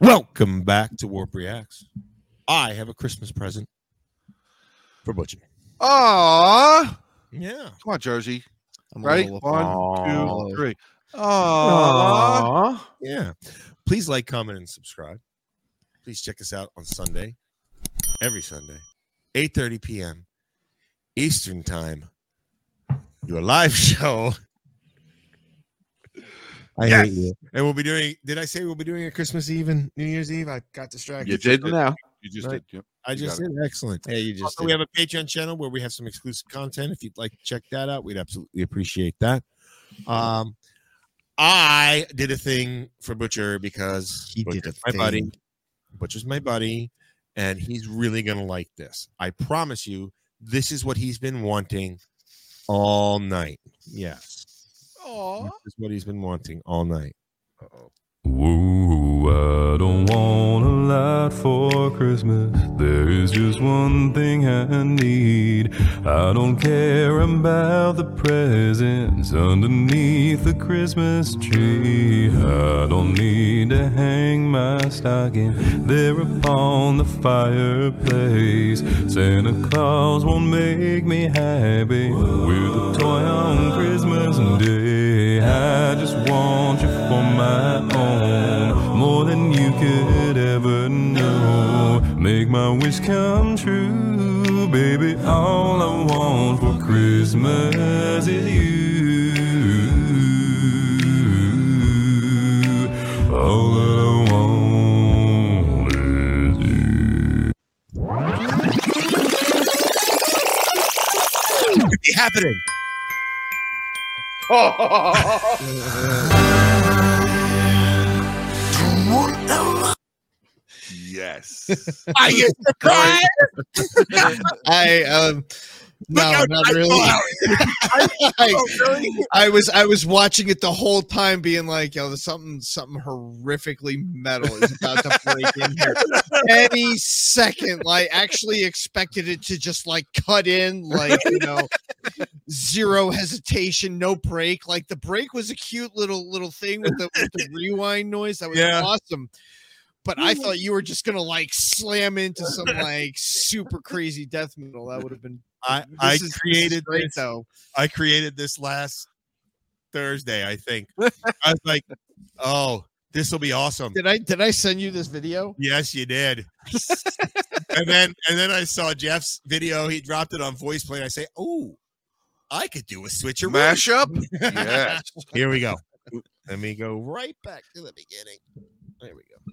Welcome back to WARRP Reacts. I have a Christmas present for Butcher. Aww. Yeah. Come on, Jersey. I'm a Ready? little- One, Aw. two, three. Aww. Aww. Yeah. Please like, comment, and subscribe. Please check us out on Sunday, every Sunday, 8:30 p.m. Eastern Time. Your live show. I Yes. hate you. And we'll be doing. Did I say we'll be doing a Christmas Eve and New Year's Eve? I got distracted. You did. Now, You just Right. did. Yep. I just got did. Excellent. yeah, you just Also, we have a Patreon channel where we have some exclusive content. If you'd like to check that out, we'd absolutely appreciate that. Um, I did a thing for Butcher because He did Butcher's a my buddy. Butcher's my buddy, and he's really gonna like this. I promise you, this is what he's been wanting all night. Yes, Aww. this is what he's been wanting all night. Uh-oh. Whoa, I don't want a lot for Christmas. There is just one thing I need. I don't care about the presents underneath the Christmas tree. I don't need to hang my stocking there upon the fireplace. Santa Claus won't make me happy with a toy on Christmas Day. I just want you for my own, could ever know. Make my wish come true, baby. All I want for Christmas is you. All that I want is you. Could be happening. yes. Are you surprised? I um no, out not my really. I. I was I was watching it the whole time, being like, "Yo, there's something something horrifically metal is about to break in here any second." Like, actually expected it to just like cut in, like you know, zero hesitation, no break. Like the break was a cute little little thing with the, with the rewind noise. That was Yeah. awesome. But I thought you were just gonna like slam into some like super crazy death metal. That would have been I, this I is- this created great this. though. I created this last Thursday, I think. I was like, oh, this will be awesome. Did I did I send you this video? Yes, you did. and then and then I saw Geoff's video. He dropped it on VoicePlay. I say, oh, I could do a switcheroo. Mashup. yes. Here we go. Let me go right back to the beginning. There we go.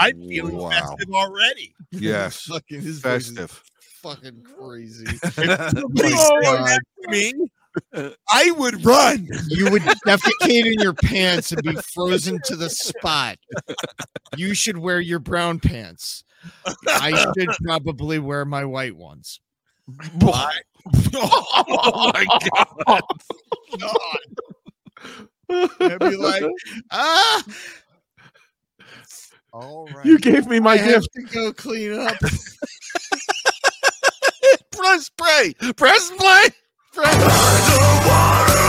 I'm feeling Wow. festive already. Yes. Fucking his voice is Festive. fucking crazy. Somebody Oh, said to me. I would run. You would defecate in your pants and be frozen to the spot. You should wear your brown pants. I should probably wear my white ones. I- oh my god! I'd be like, ah. All right. You gave me my I have gift. to go clean up. Press play. Press play. Press. Christmas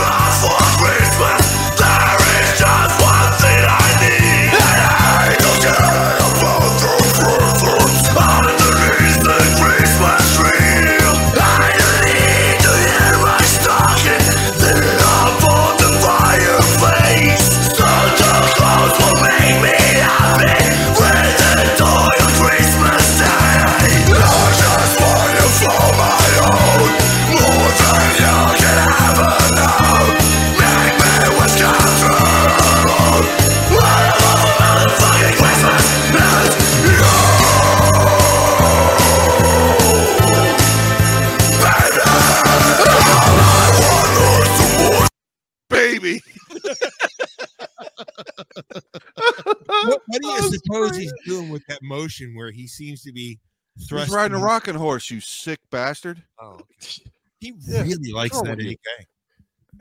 emotion where he seems to be He's riding a rocking horse, you sick bastard. Oh, he Yeah, really likes wrong that with? AK.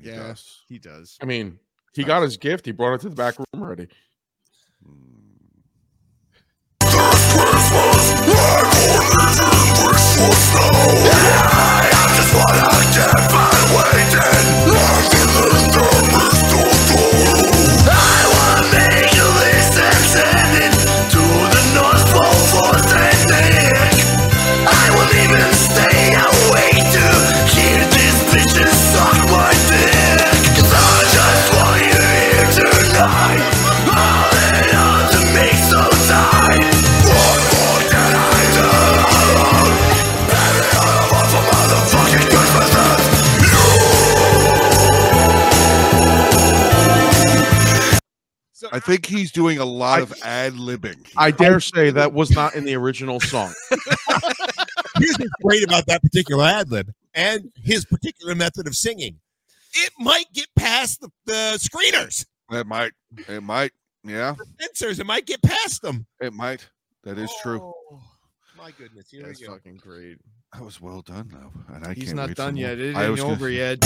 Yeah. Yes. He does. I mean, he got his gift. He brought it to the back room already. So I think he's doing a lot of ad libbing. I dare say that was not in the original song. here's what's great about that particular ad lib and his particular method of singing. It might get past the, the screeners, It might. It might. Yeah, censors. It might get past them. it might. That is true. Oh, my goodness, here That's we go. fucking great. That was well done, though. And I He's can't not wait for done more. yet. It I ain't was gonna- over yet.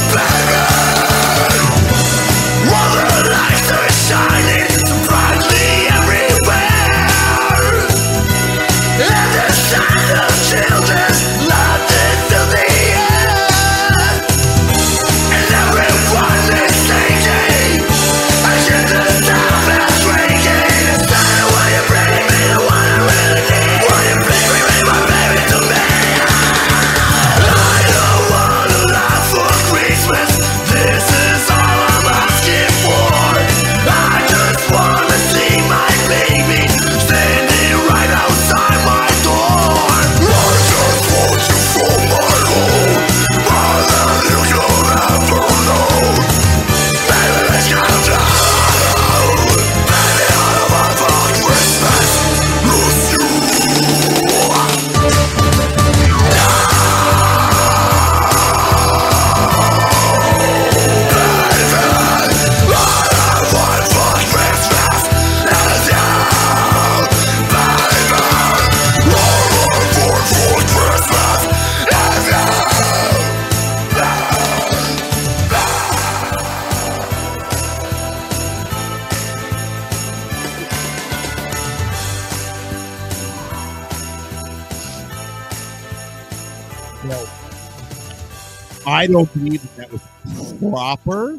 I don't believe that, that was proper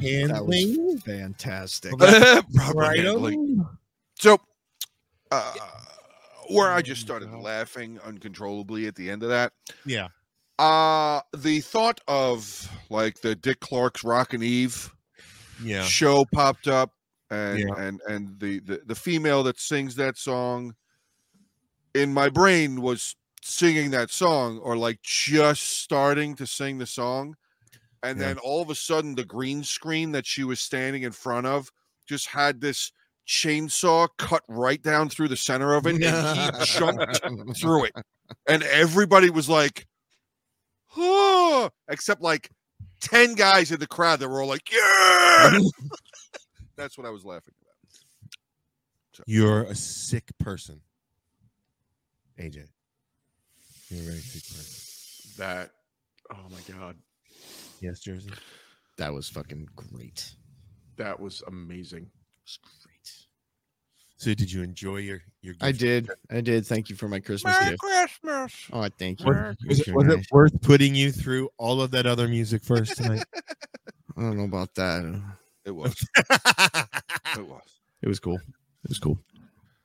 That handling. was fantastic. Proper right handling. So, uh, where I just started laughing uncontrollably at the end of that. Yeah. Uh the thought of like the Dick Clark's Rockin' Eve Yeah. show popped up, and Yeah. and and the, the the female that sings that song in my brain was singing that song or like just starting to sing the song, and Yeah. then all of a sudden the green screen that she was standing in front of just had this chainsaw cut right down through the center of it, and he jumped through it, and everybody was like, "Oh!" except like ten guys in the crowd that were all like, "Yeah!" That's what I was laughing about. You're a sick person, AJ. You're a very sick person. That, oh my god, Yes, Jersey. That was fucking great. that was amazing. It was great. So, did you enjoy your your? I gift? did. I did. Thank you for my Christmas gift. Christmas. Oh, thank you. Was, was, it, Very was it worth putting you through all of that other music first tonight? I don't know about that. It was. It was. It was cool. It was cool.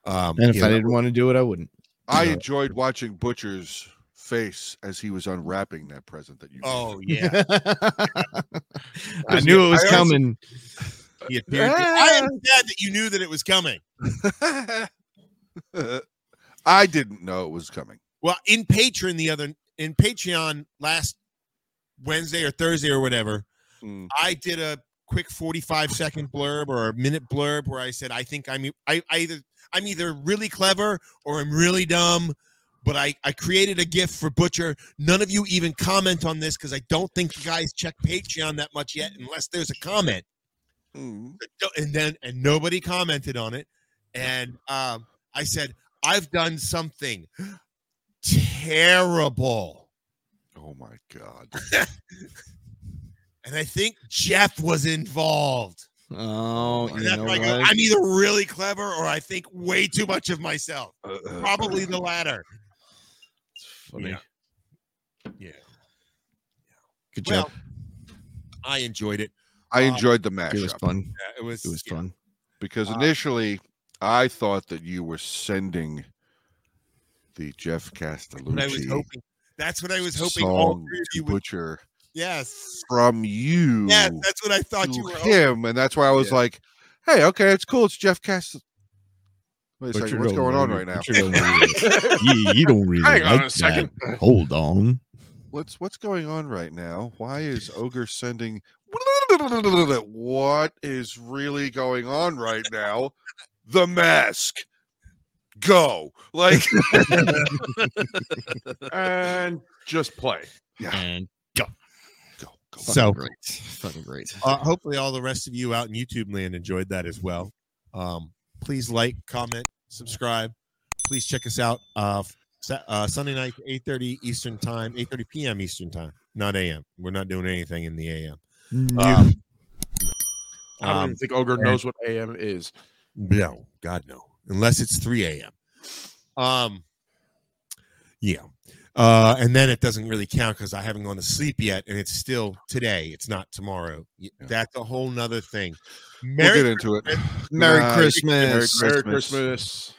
um, And if you I know, didn't want to do it, I wouldn't. I Yeah. enjoyed watching Butcher's face as he was unwrapping that present that you. oh him. yeah, I knew it was I also- coming. he appeared. to- I am glad that you knew that it was coming. I didn't know it was coming. Well, in Patreon the other in Patreon last Wednesday or Thursday or whatever, Mm. I did a quick 45 second blurb or a minute blurb where I said I think I'm I, I either I'm either really clever or I'm really dumb. But I, I created a gift for Butcher. None of you even comment on this because I don't think you guys check Patreon that much yet, unless there's a comment. Mm. and then and nobody commented on it and um i said I've done something terrible. Oh my god. And I think Geoff was involved. Oh, you know I go, what? I'm either really clever or I think way too much of myself. Uh, Probably the latter. Funny. Yeah. Yeah. Good Well, job. I enjoyed it. I Um, enjoyed the It was fun. Yeah, it was It was yeah. fun. because Uh, initially I thought that you were sending the Geoff What I was Castellucci hoping. That's what I was hoping all song three of to you would. butcher Yes. from you Yes, that's what I thought to you were. hoping. him, and that's why I was Yeah. like, "Hey, okay, it's cool. It's Geoff Cast." Wait a second, what's going on right now? you don't really- you, you don't really Hang on like a second. that. Hold on. What's what's going on right now? Why is Ogre sending? What is really going on right now? The mask. Go like and just play. And go go. Fucking So- great. Fucking great. Uh, hopefully, all the rest of you out in YouTube land enjoyed that as well. Um, please like, comment, subscribe. Please check us out uh, uh, Sunday night, eight thirty Eastern time, eight thirty p.m. Eastern time, not a.m. We're not doing anything in the a.m. Um, I don't um, think Ogre knows what AM is. no, God no, unless it's three a.m. Um, yeah. Uh, and then it doesn't really count because I haven't gone to sleep yet, and it's still today. It's not tomorrow. Yeah. That's a whole nother thing. We'll get into it. Merry Night. Christmas. Merry Merry Christmas. Christmas.